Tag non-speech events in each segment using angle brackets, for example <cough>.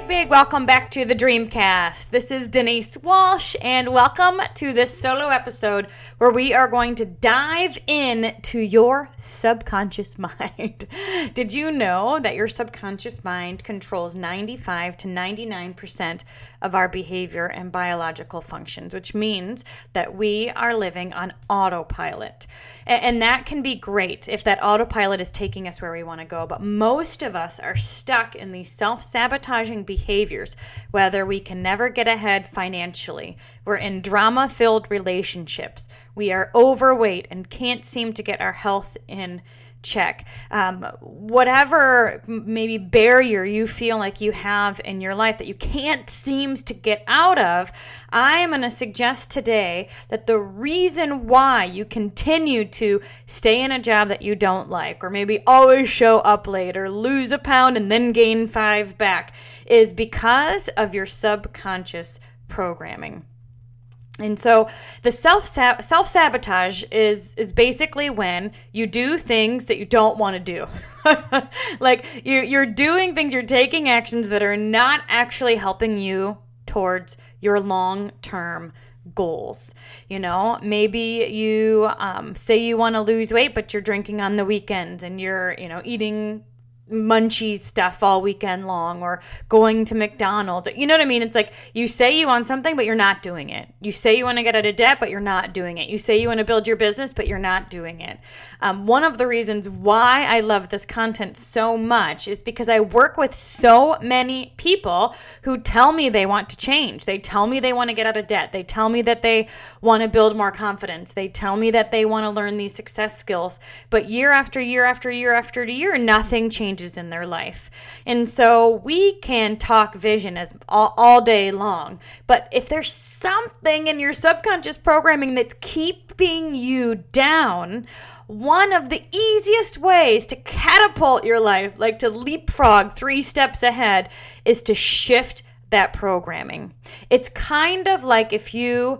Big, big welcome back to the Dreamcast. This is Denise Walsh, and welcome to this solo episode where we are going to dive in to your subconscious <laughs> mind. Did you know that your subconscious mind controls 95 to 99% of our behavior and biological functions, which means that we are living on autopilot? And that can be great if that autopilot is taking us where we want to go. But most of us are stuck in these self sabotaging behaviors, whether we can never get ahead financially, we're in drama filled relationships, we are overweight and can't seem to get our health in check. Um, whatever maybe barrier you feel like you have in your life that you can't seem to get out of, I am going to suggest today that the reason why you continue to stay in a job that you don't like, or maybe always show up late, or lose a pound and then gain five back, is because of your subconscious programming. And so the self self sabotage is is basically when you do things that you don't want to do. <laughs> like you you're doing things, you're taking actions that are not actually helping you towards your long-term goals. You know, maybe you um, say you want to lose weight, but you're drinking on the weekends and you're, you know, eating munchy stuff all weekend long or going to McDonald's. You know what I mean? It's like you say you want something, but you're not doing it. You say you want to get out of debt, but you're not doing it. You say you want to build your business, but you're not doing it. Um, one of the reasons why I love this content so much is because I work with so many people who tell me they want to change. They tell me they want to get out of debt. They tell me that they want to build more confidence. They tell me that they want to learn these success skills. But year after year after year after year, nothing changes changes in their life. And so we can talk vision as all, all day long. But if there's something in your subconscious programming that's keeping you down, one of the easiest ways to catapult your life, like to leapfrog three steps ahead, is to shift that programming. It's kind of like if you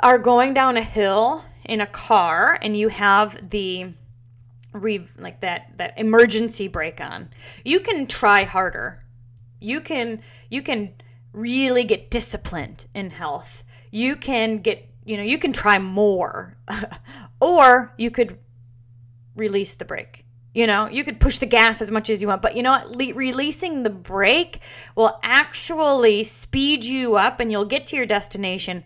are going down a hill in a car and you have the re like that that emergency brake on. You can try harder. You can you can really get disciplined in health. You can get, you know, you can try more. <laughs> or you could release the brake. You know, you could push the gas as much as you want, but you know what? Le- releasing the brake will actually speed you up and you'll get to your destination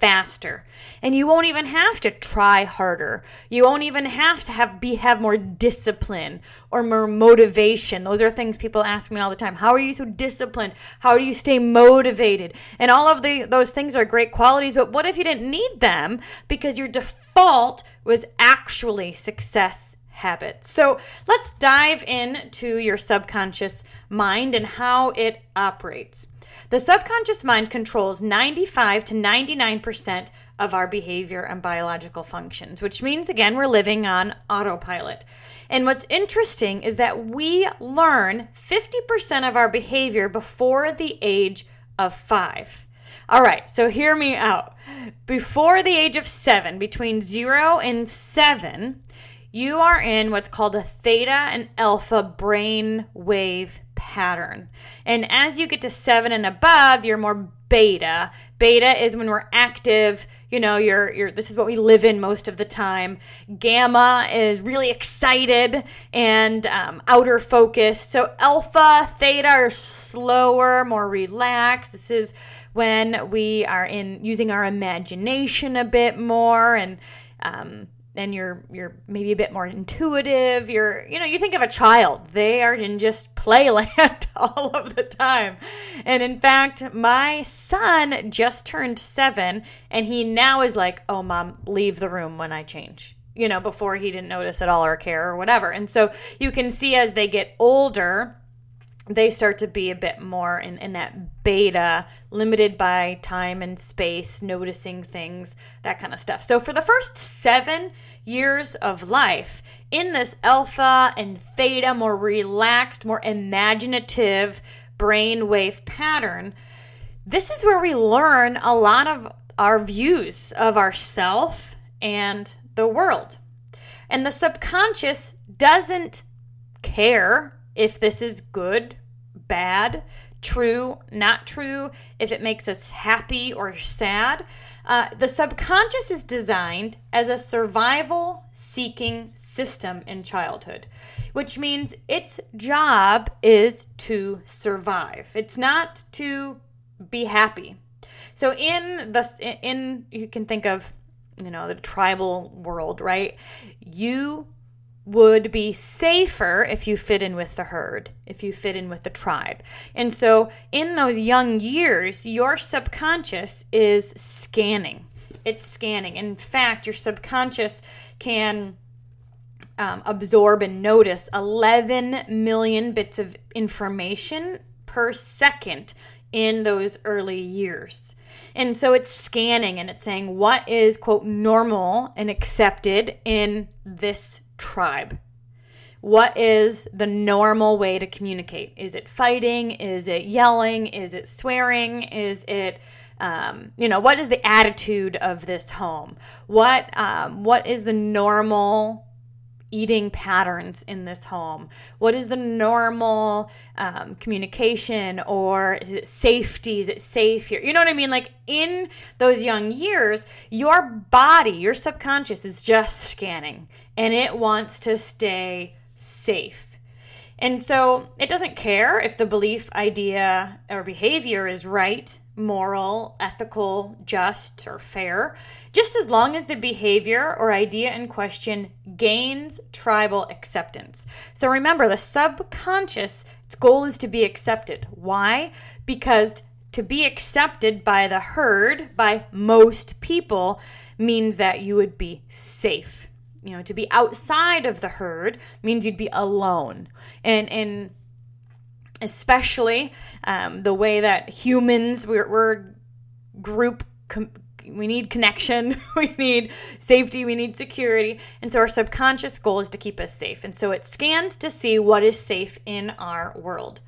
faster. And you won't even have to try harder. You won't even have to have be have more discipline or more motivation. Those are things people ask me all the time. How are you so disciplined? How do you stay motivated? And all of the those things are great qualities but what if you didn't need them because your default was actually success habits. So let's dive into your subconscious mind and how it operates. The subconscious mind controls 95 to 99% of our behavior and biological functions, which means, again, we're living on autopilot. And what's interesting is that we learn 50% of our behavior before the age of five. All right, so hear me out. Before the age of seven, between zero and seven, you are in what's called a theta and alpha brain wave pattern. And as you get to seven and above, you're more beta. Beta is when we're active. You know, you're you're this is what we live in most of the time. Gamma is really excited and um, outer focus. So alpha, theta are slower, more relaxed. This is when we are in using our imagination a bit more and um, and you're you're maybe a bit more intuitive. You're you know you think of a child. They are in just playland <laughs> all of the time. And in fact my son just turned 7 and he now is like oh mom leave the room when i change you know before he didn't notice at all or care or whatever. And so you can see as they get older they start to be a bit more in, in that beta, limited by time and space, noticing things, that kind of stuff. So, for the first seven years of life, in this alpha and theta, more relaxed, more imaginative brainwave pattern, this is where we learn a lot of our views of ourself and the world. And the subconscious doesn't care if this is good, bad, true, not true, if it makes us happy or sad. Uh, the subconscious is designed as a survival seeking system in childhood, which means its job is to survive. It's not to be happy. So in the in you can think of you know the tribal world, right? You would be safer if you fit in with the herd, if you fit in with the tribe. And so, in those young years, your subconscious is scanning. It's scanning. In fact, your subconscious can um, absorb and notice 11 million bits of information per second in those early years. And so it's scanning and it's saying what is, quote, normal and accepted in this tribe. What is the normal way to communicate? Is it fighting? Is it yelling? Is it swearing? Is it um, you know what is the attitude of this home what um, what is the normal eating patterns in this home? What is the normal um, communication or is it safety? Is it safe here? You know what I mean? Like in those young years, your body, your subconscious is just scanning and it wants to stay safe. And so it doesn't care if the belief, idea, or behavior is right moral, ethical, just, or fair, just as long as the behavior or idea in question gains tribal acceptance. So remember, the subconscious, its goal is to be accepted. Why? Because to be accepted by the herd, by most people, means that you would be safe. You know, to be outside of the herd means you'd be alone. And and especially um, the way that humans we're, we're group com- we need connection <laughs> we need safety we need security and so our subconscious goal is to keep us safe and so it scans to see what is safe in our world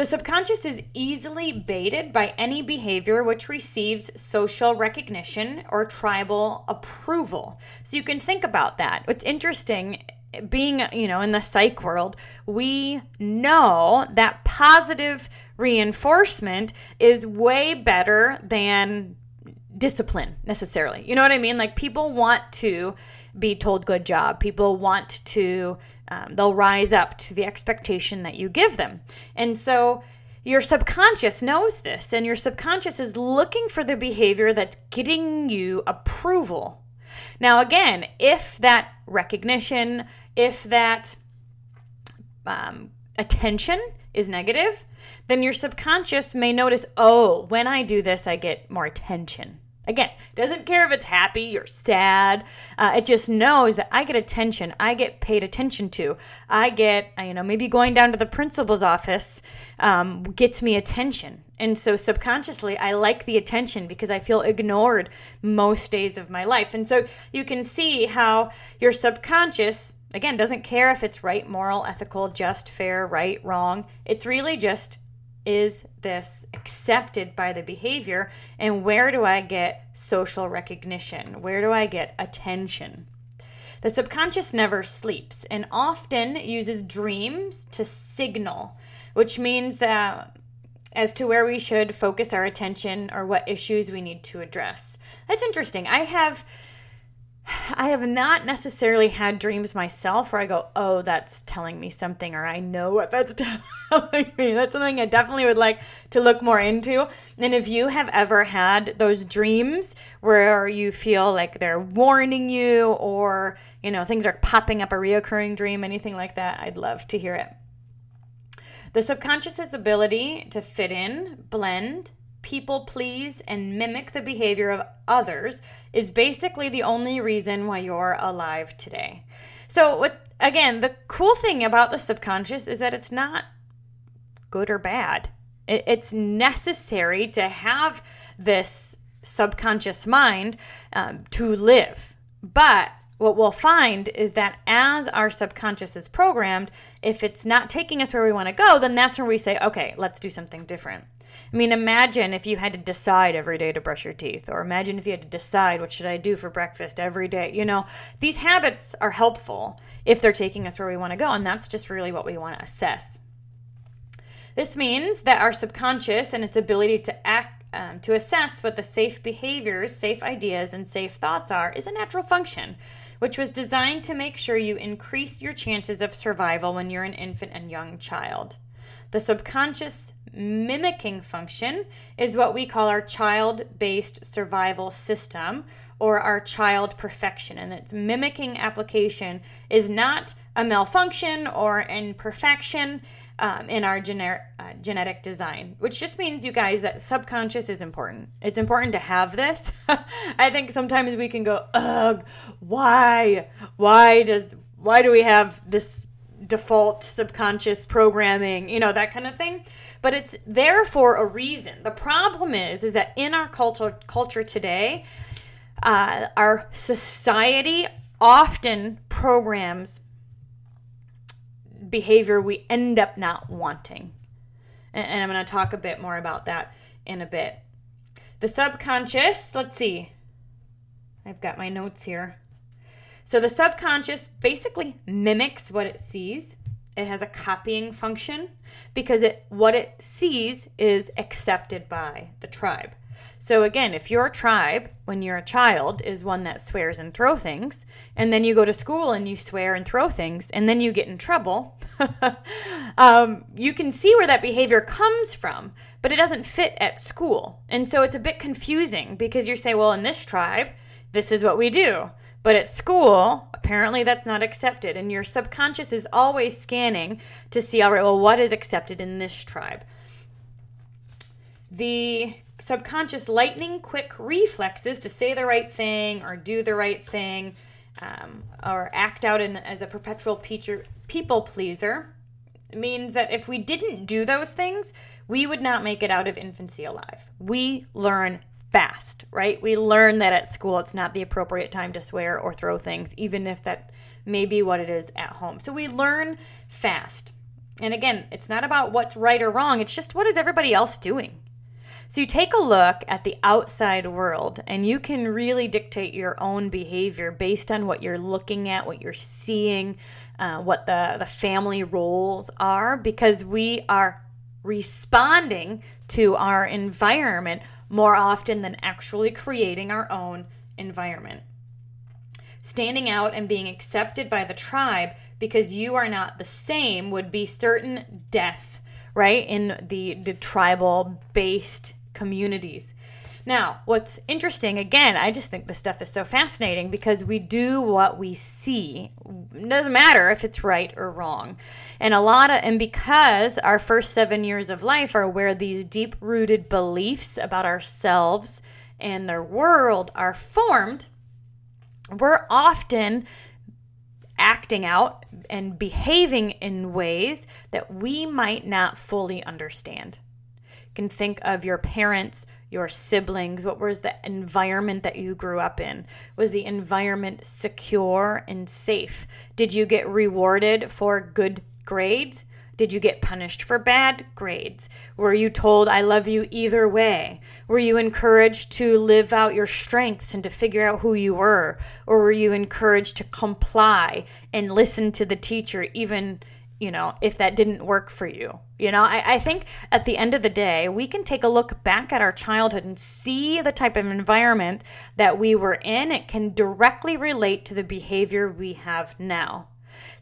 the subconscious is easily baited by any behavior which receives social recognition or tribal approval. So you can think about that. What's interesting being you know in the psych world we know that positive reinforcement is way better than discipline necessarily. You know what i mean? Like people want to be told good job. People want to um, they'll rise up to the expectation that you give them. And so your subconscious knows this and your subconscious is looking for the behavior that's getting you approval. Now again if that recognition if that um, attention is negative, then your subconscious may notice, oh, when I do this, I get more attention. Again, doesn't care if it's happy or sad. Uh, it just knows that I get attention. I get paid attention to. I get, uh, you know, maybe going down to the principal's office um, gets me attention. And so subconsciously, I like the attention because I feel ignored most days of my life. And so you can see how your subconscious again, doesn't care if it's right, moral, ethical, just, fair, right, wrong. It's really just is this accepted by the behavior and where do I get social recognition? Where do I get attention? The subconscious never sleeps and often uses dreams to signal, which means that as to where we should focus our attention or what issues we need to address. That's interesting. I have I have not necessarily had dreams myself where I go, oh, that's telling me something, or I know what that's <laughs> telling me. That's something I definitely would like to look more into. And if you have ever had those dreams where you feel like they're warning you, or, you know, things are popping up a reoccurring dream, anything like that, I'd love to hear it. The subconscious's ability to fit in, blend, people please, and mimic the behavior of others is basically the only reason why you're alive today. So, again, the cool thing about the subconscious is that it's not good or bad. it's necessary to have this subconscious mind um, to live. But what we'll find is that as our subconscious is programmed, if it's not taking us where we want to go, then that's where we say, okay, let's do something different. I mean, imagine if you had to decide every day to brush your teeth, or imagine if you had to decide what should I do for breakfast every day. You know, these habits are helpful if they're taking us where we want to go, and that's just really what we want to assess. This means that our subconscious and its ability to act um, to assess what the safe behaviors, safe ideas, and safe thoughts are is a natural function which was designed to make sure you increase your chances of survival when you're an infant and young child. The subconscious mimicking function is what we call our child based survival system or our child perfection. And its mimicking application is not a malfunction or imperfection um, in our gener- uh, genetic design, which just means, you guys, that subconscious is important. It's important to have this. <laughs> I think sometimes we can go, ugh, why? Why does, why do we have this default subconscious programming, you know, that kind of thing? But it's there for a reason. The problem is, is that in our culture, culture today, uh, our society often programs behavior we end up not wanting. And, and I'm going to talk a bit more about that in a bit. The subconscious, let's see. I've got my notes here. So the subconscious basically mimics what it sees. It has a copying function because it what it sees is accepted by the tribe. So again, if your tribe, when you're a child, is one that swears and throw things, and then you go to school and you swear and throw things, and then you get in trouble, <laughs> um, you can see where that behavior comes from, but it doesn't fit at school. And so it's a bit confusing because you say, well, in this tribe, this is what we do. But at school, apparently that's not accepted. And your subconscious is always scanning to see, all right, well, what is accepted in this tribe? The subconscious lightning quick reflexes to say the right thing or do the right thing um, or act out in, as a perpetual peacher, people pleaser means that if we didn't do those things, we would not make it out of infancy alive. We learn fast, right? We learn that at school it's not the appropriate time to swear or throw things, even if that may be what it is at home. So we learn fast. And again, it's not about what's right or wrong, it's just what is everybody else doing? So you take a look at the outside world and you can really dictate your own behavior based on what you're looking at, what you're seeing, uh, what the, the family roles are, because we are responding to our environment more often than actually creating our own environment. Standing out and being accepted by the tribe because you are not the same would be certain death, right? In the, the tribal based communities. Now, what's interesting, again, I just think this stuff is so fascinating because we do what we see. It doesn't matter if it's right or wrong. And a lot of, and because our first seven years of life are where these deep rooted beliefs about ourselves and their world are formed, we're often acting out and behaving in ways that we might not fully understand You can think of your parents, your siblings. What was the environment that you grew up in? Was the environment secure and safe? Did you get rewarded for good grades? Did you get punished for bad grades? Were you told, I love you either way? Were you encouraged to live out your strengths and to figure out who you were? Or were you encouraged to comply and listen to the teacher, even you know, if that didn't work for you. You know, I, I, think at the end of the day, we can take a look back at our childhood and see the type of environment that we were in. It can directly relate to the behavior we have now.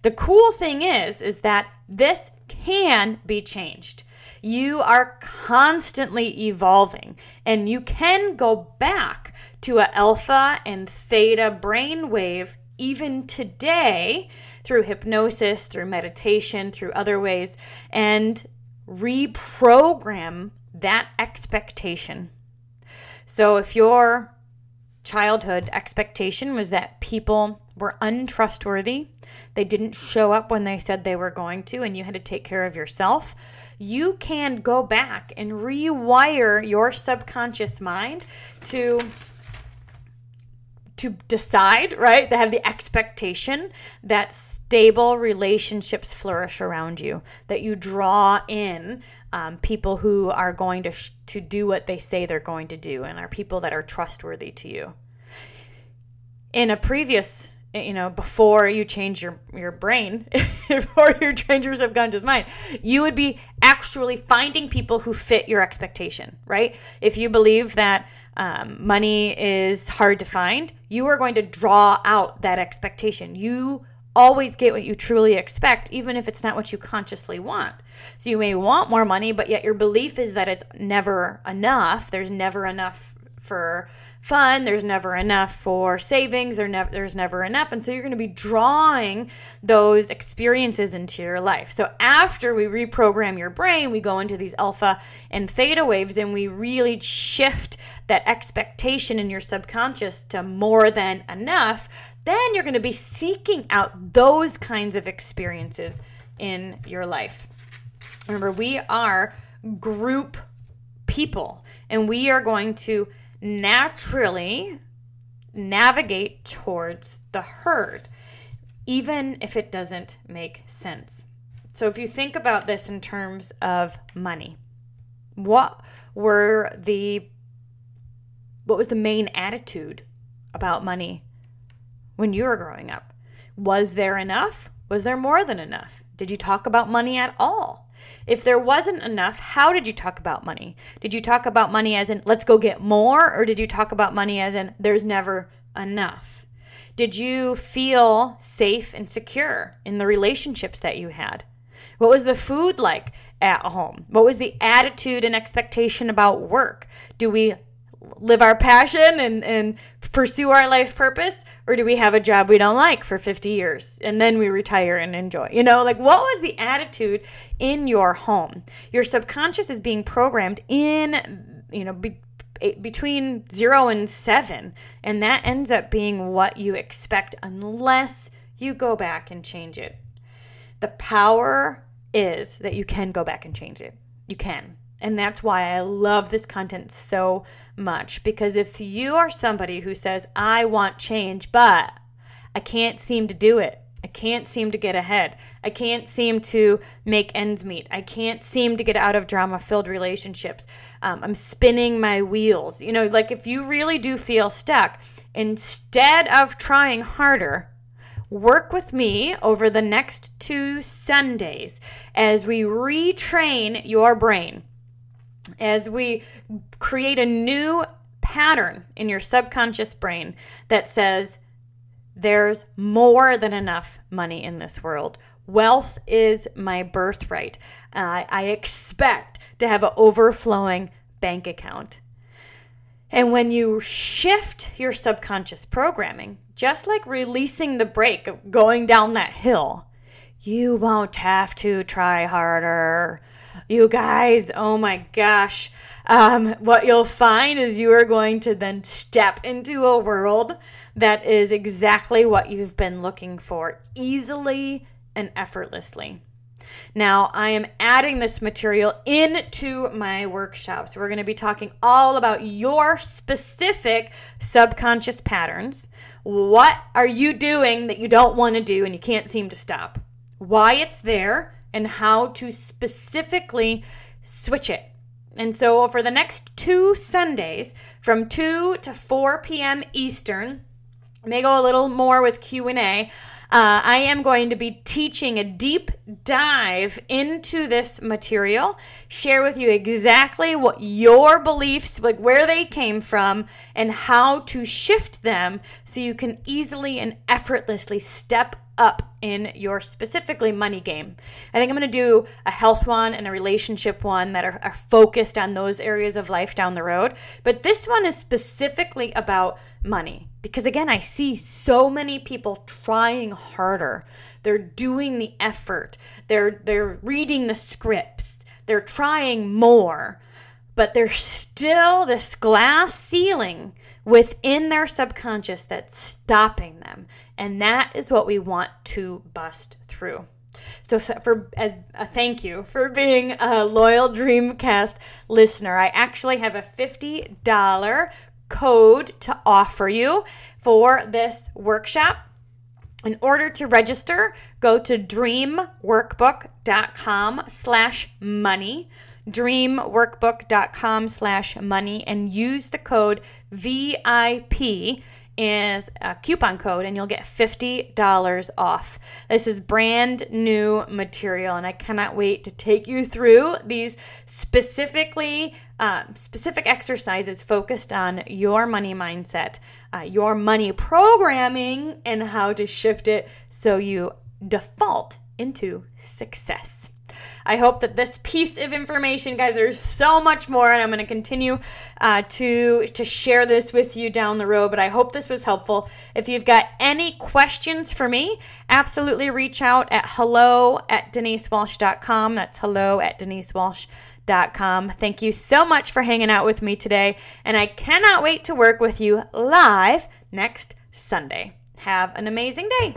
The cool thing is, is that this can be changed. You are constantly evolving and you can go back to a alpha and theta brainwave even today through hypnosis, through meditation, through other ways, and reprogram that expectation. So if your childhood expectation was that people were untrustworthy, they didn't show up when they said they were going to, and you had to take care of yourself, you can go back and rewire your subconscious mind to to decide, right? They have the expectation that stable relationships flourish around you, that you draw in um, people who are going to sh- to do what they say they're going to do, and are people that are trustworthy to you. In a previous you know before you change your your brain <laughs> before you change your subconscious mind you would be actually finding people who fit your expectation right if you believe that um, money is hard to find, you are going to draw out that expectation. You always get what you truly expect, even if it's not what you consciously want. So you may want more money, but yet your belief is that it's never enough. There's never enough for fun. There's never enough for savings. There's never enough. And so you're going to be drawing those experiences into your life. So after we reprogram your brain, we go into these alpha and theta waves and we really shift that expectation in your subconscious to more than enough. Then you're going to be seeking out those kinds of experiences in your life. Remember, we are group people and we are going to naturally navigate towards the herd, even if it doesn't make sense. So, if you think about this in terms of money, what were the what was the main attitude about money when you were growing up? Was there enough? Was there more than enough? Did you talk about money at all? If there wasn't enough, how did you talk about money? Did you talk about money as in let's go get more or did you talk about money as in there's never enough? Did you feel safe and secure in the relationships that you had? What was the food like at home? What was the attitude and expectation about work? Do we live our passion and, and pursue our life purpose or do we have a job we don't like for 50 years and then we retire and enjoy? You know like what was the attitude in your home? Your subconscious is being programmed in you know be, eh, between 0 and 7 and that ends up being what you expect unless you go back and change it. The power is that you can go back and change it. You can and that's why I love this content so much because if you are somebody who says, I want change, but I can't seem to do it, I can't seem to get ahead, I can't seem to make ends meet, I can't seem to get out of drama filled relationships, um, I'm spinning my wheels. You know, like if you really do feel stuck, instead of trying harder, work with me over the next two Sundays as we retrain your brain as we create a new pattern in your subconscious brain that says there's more than enough money in this world. Wealth is my birthright. Uh, I expect to have an overflowing bank account. And when you shift your subconscious programming, just like releasing the brake of going down that hill, you won't have to try harder. You guys, oh my gosh. Um, what you'll find is you are going to then step into a world that is exactly what you've been looking for easily and effortlessly. Now, I am adding this material into my workshops. We're going to be talking all about your specific subconscious patterns. What are you doing that you don't want to do and you can't seem to stop? Why it's there, and how to specifically switch it. And so for the next two Sundays from 2 to 4 p.m. Eastern, I may go a little more with Q&A. Uh, I am going to be teaching a deep dive into this material, share with you exactly what your beliefs, like where they came from, and how to shift them so you can easily and effortlessly step up in your specifically money game. I think I'm going to do a health one and a relationship one that are, are, focused on those areas of life down the road. But this one is specifically about money because, again, I see so many people trying harder. They're doing the effort, they're, they're reading the scripts, they're trying more, but there's still this glass ceiling within their subconscious that's stopping them. And that is what we want to bust through. So, for as a thank you for being a loyal Dreamcast listener, I actually have a $50 code to offer you for this workshop. In order to register, go to dreamworkbook.com slash money, dreamworkbook.com slash money, and use the code VIP is a coupon code and you'll get $50 off. This is brand new material and I cannot wait to take you through these specifically uh, specific exercises focused on your money mindset, uh, your money programming, and how to shift it so you default into success. I hope that this piece of information, guys, there's so much more, and I'm going to continue uh, to to share this with you down the road. But I hope this was helpful. If you've got any questions for me, absolutely reach out at hello at denisewalsh.com. That's hello at denisewalsh.com. Thank you so much for hanging out with me today, and I cannot wait to work with you live next Sunday. Have an amazing day.